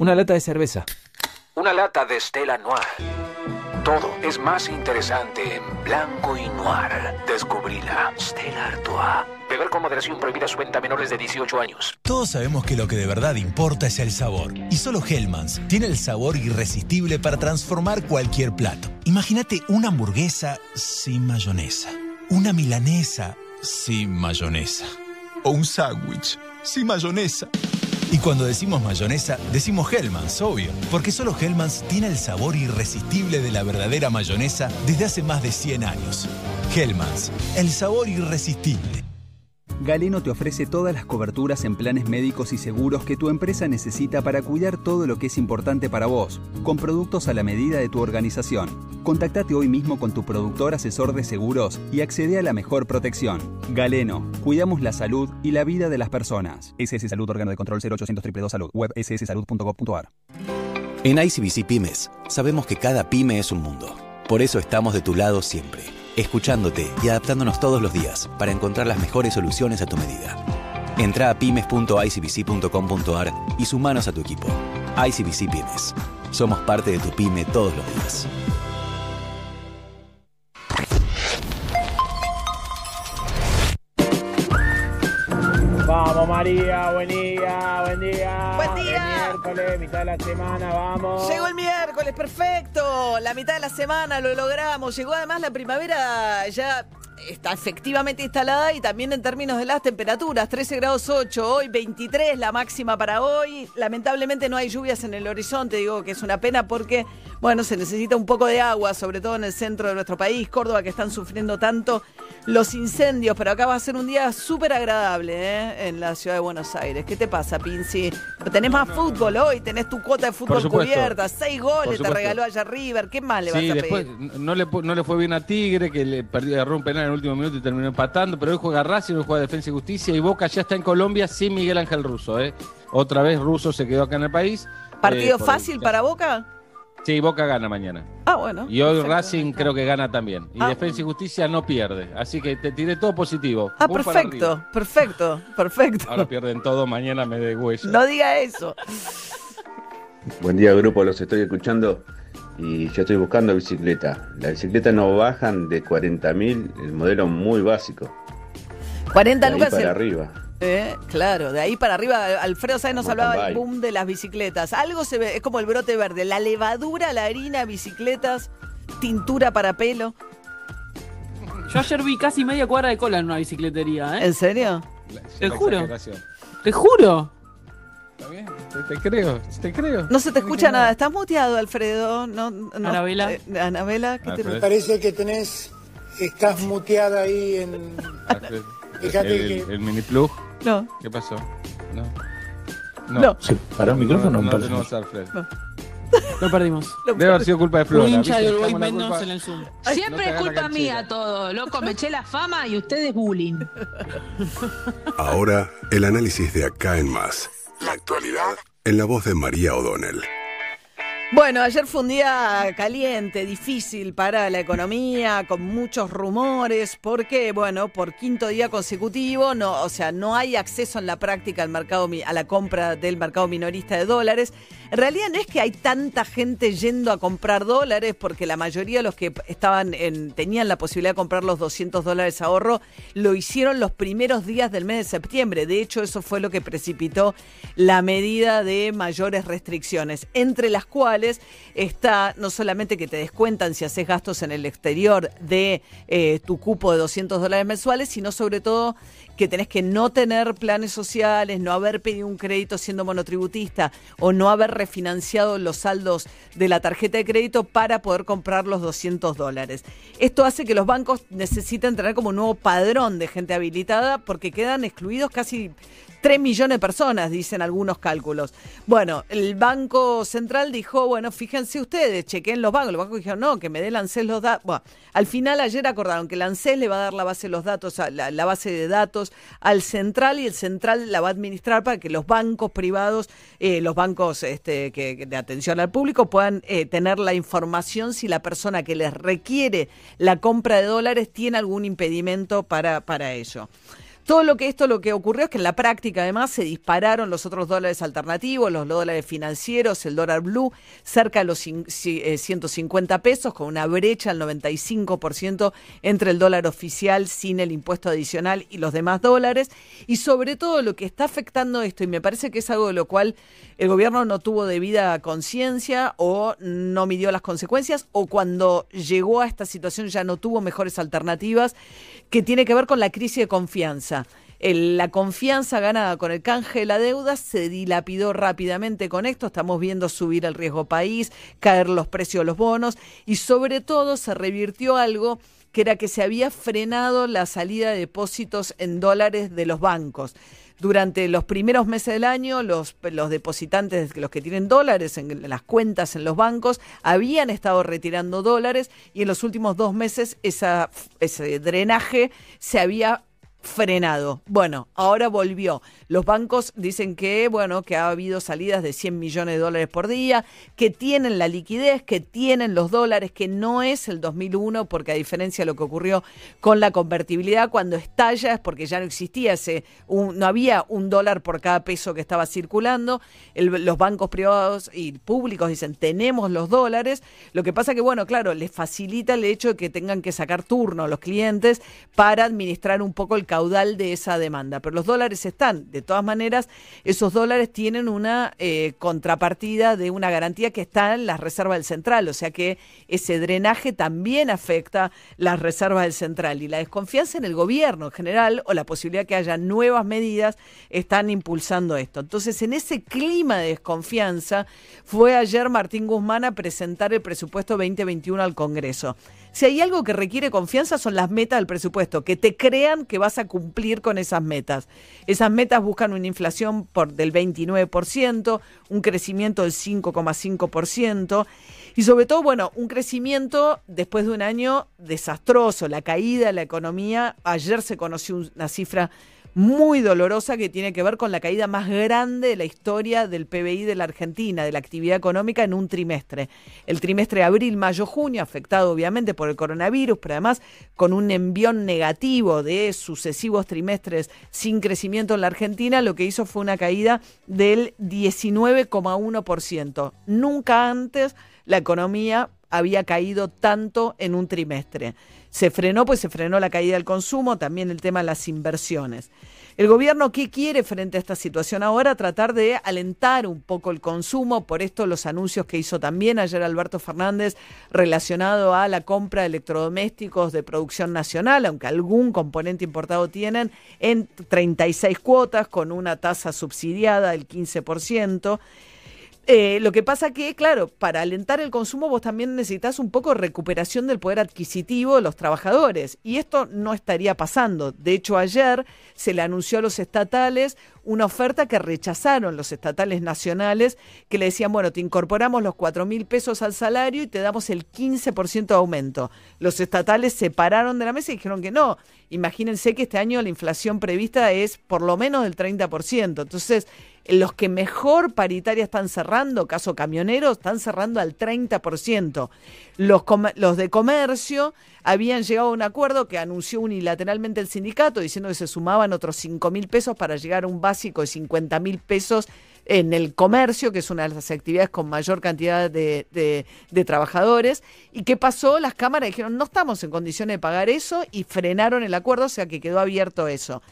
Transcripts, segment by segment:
Una lata de cerveza. Una lata de Stella Noir. Todo es más interesante en blanco y noir. Descubrila. Stella Artois. Beber con moderación prohibida su venta a menores de 18 años. Todos sabemos que lo que de verdad importa es el sabor. Y solo Hellmann's tiene el sabor irresistible para transformar cualquier plato. Imagínate una hamburguesa sin mayonesa. Una milanesa sin mayonesa. O un sándwich sin mayonesa. Y cuando decimos mayonesa, decimos Hellmann's, obvio. Porque solo Hellmann's tiene el sabor irresistible de la verdadera mayonesa desde hace más de 100 años. Hellmann's, el sabor irresistible. Galeno te ofrece todas las coberturas en planes médicos y seguros que tu empresa necesita para cuidar todo lo que es importante para vos, con productos a la medida de tu organización. Contactate hoy mismo con tu productor asesor de seguros y accede a la mejor protección. Galeno, cuidamos la salud y la vida de las personas. SS Salud, órgano de control 0800 222 Salud, web sssalud.gov.ar. En ICBC Pymes, sabemos que cada pyme es un mundo. Por eso estamos de tu lado siempre escuchándote y adaptándonos todos los días para encontrar las mejores soluciones a tu medida. Entra a pymes.icbc.com.ar y sumanos a tu equipo. ICBC Pymes. Somos parte de tu pyme todos los días. Vamos María, buen día, buen día. Buen día. Es miércoles, mitad de la semana, vamos. Llegó el miércoles, perfecto. La mitad de la semana lo logramos. Llegó además la primavera ya está efectivamente instalada y también en términos de las temperaturas, 13 grados 8, hoy 23 la máxima para hoy. Lamentablemente no hay lluvias en el horizonte, digo que es una pena porque, bueno, se necesita un poco de agua, sobre todo en el centro de nuestro país, Córdoba, que están sufriendo tanto los incendios, pero acá va a ser un día súper agradable ¿eh? en la ciudad de Buenos Aires. ¿Qué te pasa, Pinci? Tenés más fútbol hoy, tenés tu cuota de fútbol cubierta, seis goles te regaló allá River, ¿qué más le vas a pedir? después no le, no le fue bien a Tigre, que le perdió, agarró un penal en el último minuto y terminó empatando, pero hoy juega Racing, hoy juega Defensa y Justicia y Boca ya está en Colombia sin Miguel Ángel Russo. ¿eh? Otra vez Russo se quedó acá en el país. ¿Partido Eh, fácil para Boca? Sí, Boca gana mañana. Ah, bueno. Y hoy perfecto. Racing creo que gana también. Y Ah. Defensa y Justicia no pierde. Así que te tiré todo positivo. Ah, perfecto, perfecto, perfecto. Ahora pierden todo, mañana me de huella. No diga eso. Buen día grupo, los estoy escuchando y yo estoy buscando bicicleta. Las bicicletas no bajan de 40.000, el modelo muy básico. 40 De ahí lucas. para el- arriba. Eh, claro, de ahí para arriba, Alfredo Sáenz nos Mountain hablaba del boom de las bicicletas. Algo se ve, es como el brote verde, la levadura, la harina, bicicletas, tintura para pelo. Yo ayer vi casi media cuadra de cola en una bicicletería, ¿eh? ¿En serio? Te juro. Te juro. Está bien, te, te creo, te creo. No se te escucha nada, estás muteado, Alfredo. No, no, Anabela. eh, Anabela, ¿qué te Alfredo. Parece que tenés, estás muteada ahí en... Fíjate el, que- el mini plug. No. ¿Qué pasó? No. No. ¿Se paró el micrófono? No, No, no Alfred. Lo perdimos. Debe haber sido culpa de Flora. Un hincha de Uruguay culpa- en el Zoom. No Siempre es culpa mía todo, loco. Me eché la fama y ustedes bullying. Ahora, el análisis de acá en más. La actualidad en la voz de María O'Donnell. Bueno, ayer fue un día caliente, difícil para la economía, con muchos rumores, porque, bueno, por quinto día consecutivo, no, o sea, no hay acceso en la práctica al mercado, a la compra del mercado minorista de dólares. En realidad no es que hay tanta gente yendo a comprar dólares, porque la mayoría de los que estaban en, tenían la posibilidad de comprar los 200 dólares ahorro, lo hicieron los primeros días del mes de septiembre. De hecho, eso fue lo que precipitó la medida de mayores restricciones, entre las cuales está no solamente que te descuentan si haces gastos en el exterior de eh, tu cupo de 200 dólares mensuales, sino sobre todo que tenés que no tener planes sociales, no haber pedido un crédito siendo monotributista o no haber refinanciado los saldos de la tarjeta de crédito para poder comprar los 200 dólares. Esto hace que los bancos necesiten tener como un nuevo padrón de gente habilitada porque quedan excluidos casi 3 millones de personas, dicen algunos cálculos. Bueno, el Banco Central dijo, bueno, fíjense ustedes, chequen los bancos. Los bancos dijeron, no, que me dé el ANSES los datos. Bueno, al final ayer acordaron que el ANSES le va a dar la base de los datos, la, la base de datos al Central y el Central la va a administrar para que los bancos privados, eh, los bancos este, que de atención al público puedan eh, tener la información si la persona que les requiere la compra de dólares tiene algún impedimento para, para ello. Todo lo que esto lo que ocurrió es que en la práctica además se dispararon los otros dólares alternativos, los dólares financieros, el dólar blue, cerca de los cin- ci- eh, 150 pesos, con una brecha al 95% entre el dólar oficial sin el impuesto adicional y los demás dólares. Y sobre todo lo que está afectando esto, y me parece que es algo de lo cual el gobierno no tuvo debida conciencia o no midió las consecuencias, o cuando llegó a esta situación ya no tuvo mejores alternativas, que tiene que ver con la crisis de confianza. La confianza ganada con el canje de la deuda se dilapidó rápidamente con esto. Estamos viendo subir el riesgo país, caer los precios de los bonos y sobre todo se revirtió algo que era que se había frenado la salida de depósitos en dólares de los bancos. Durante los primeros meses del año, los, depositantes, los que tienen dólares en las cuentas en los bancos, habían estado retirando dólares y en los últimos dos meses ese drenaje se había frenado. Bueno, ahora volvió. Los bancos dicen que, bueno, que ha habido salidas de 100 millones de dólares por día, que tienen la liquidez, que tienen los dólares, que no es el 2001, porque a diferencia de lo que ocurrió con la convertibilidad, cuando estalla es porque ya no existía ese, no había un dólar por cada peso que estaba circulando. Los bancos privados y públicos dicen, tenemos los dólares. Lo que pasa que, bueno, claro, les facilita el hecho de que tengan que sacar turno los clientes para administrar un poco el caudal de esa demanda. Pero los dólares están. De todas maneras, esos dólares tienen una eh, contrapartida de una garantía que está en las reservas del central. O sea que ese drenaje también afecta las reservas del central. Y la desconfianza en el gobierno en general o la posibilidad que haya nuevas medidas están impulsando esto. Entonces, en ese clima de desconfianza, fue ayer Martín Guzmán a presentar el presupuesto 2021 al Congreso. Si hay algo que requiere confianza son las metas del presupuesto, que te crean que vas a cumplir con esas metas. Esas metas buscan una inflación por, del 29%, un crecimiento del 5,5% y sobre todo, bueno, un crecimiento después de un año desastroso, la caída de la economía. Ayer se conoció una cifra muy dolorosa que tiene que ver con la caída más grande de la historia del PBI de la Argentina, de la actividad económica en un trimestre. El trimestre abril, mayo, junio, afectado obviamente por el coronavirus, pero además con un envión negativo de sucesivos trimestres sin crecimiento en la Argentina, lo que hizo fue una caída del 19,1%. Nunca antes la economía había caído tanto en un trimestre. Se frenó, pues se frenó la caída del consumo, también el tema de las inversiones. El gobierno, ¿qué quiere frente a esta situación ahora? Tratar de alentar un poco el consumo, por esto los anuncios que hizo también ayer Alberto Fernández relacionado a la compra de electrodomésticos de producción nacional, aunque algún componente importado tienen, en 36 cuotas con una tasa subsidiada del 15%. Eh, lo que pasa que, claro, para alentar el consumo vos también necesitas un poco recuperación del poder adquisitivo de los trabajadores. Y esto no estaría pasando. De hecho, ayer se le anunció a los estatales una oferta que rechazaron los estatales nacionales, que le decían, bueno, te incorporamos los 4 mil pesos al salario y te damos el 15% de aumento. Los estatales se pararon de la mesa y dijeron que no. Imagínense que este año la inflación prevista es por lo menos del 30%. Entonces, los que mejor paritaria están cerrando, caso camioneros, están cerrando al 30%. Los, los de comercio habían llegado a un acuerdo que anunció unilateralmente el sindicato diciendo que se sumaban otros 5 mil pesos para llegar a un básico de 50 mil pesos en el comercio, que es una de las actividades con mayor cantidad de, trabajadores. ¿Y qué pasó? Las cámaras dijeron, no estamos en condiciones de pagar eso y frenaron el acuerdo, o sea que quedó abierto eso.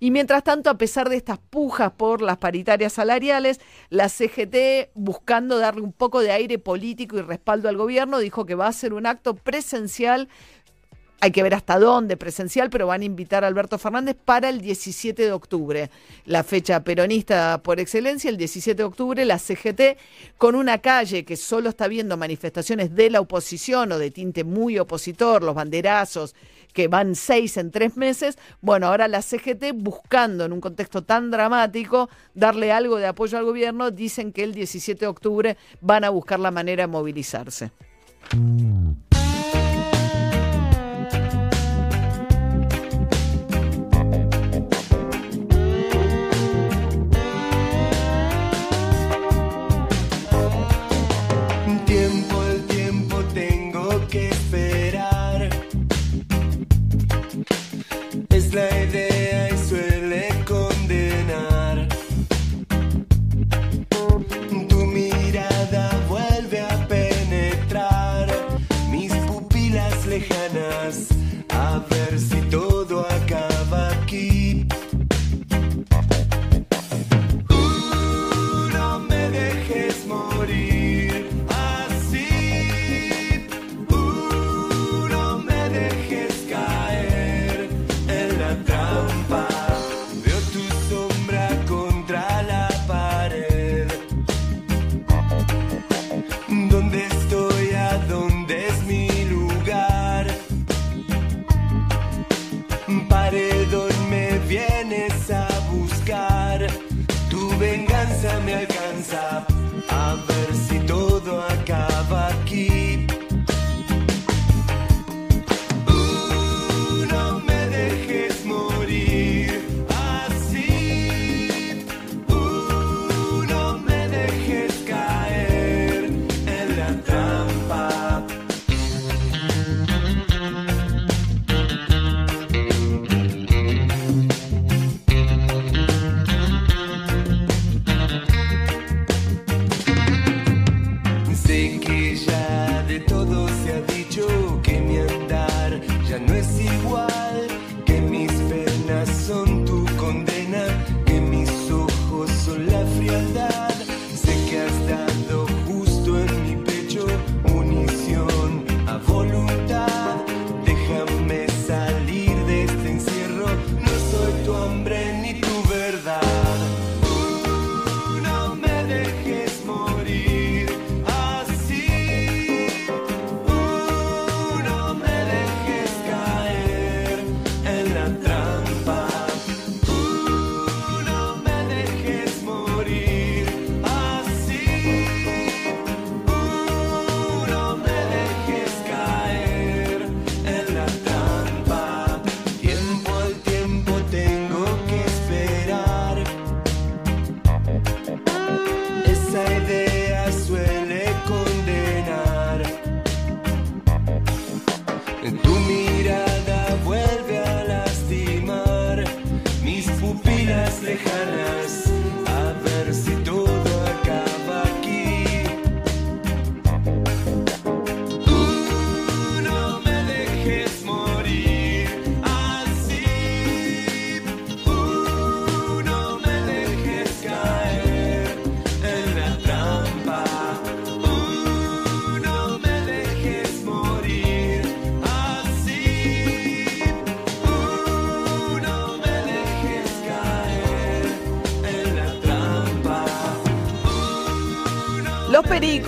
Y mientras tanto, a pesar de estas pujas por las paritarias salariales, la CGT, buscando darle un poco de aire político y respaldo al gobierno, dijo que va a hacer un acto presencial hay que ver hasta dónde presencial, pero van a invitar a Alberto Fernández para el 17 de octubre, la fecha peronista por excelencia, el 17 de octubre, la CGT, con una calle que solo está viendo manifestaciones de la oposición o de tinte muy opositor, los banderazos, que van seis en tres meses. Bueno, ahora la CGT, buscando en un contexto tan dramático darle algo de apoyo al gobierno, dicen que el 17 de octubre van a buscar la manera de movilizarse. Me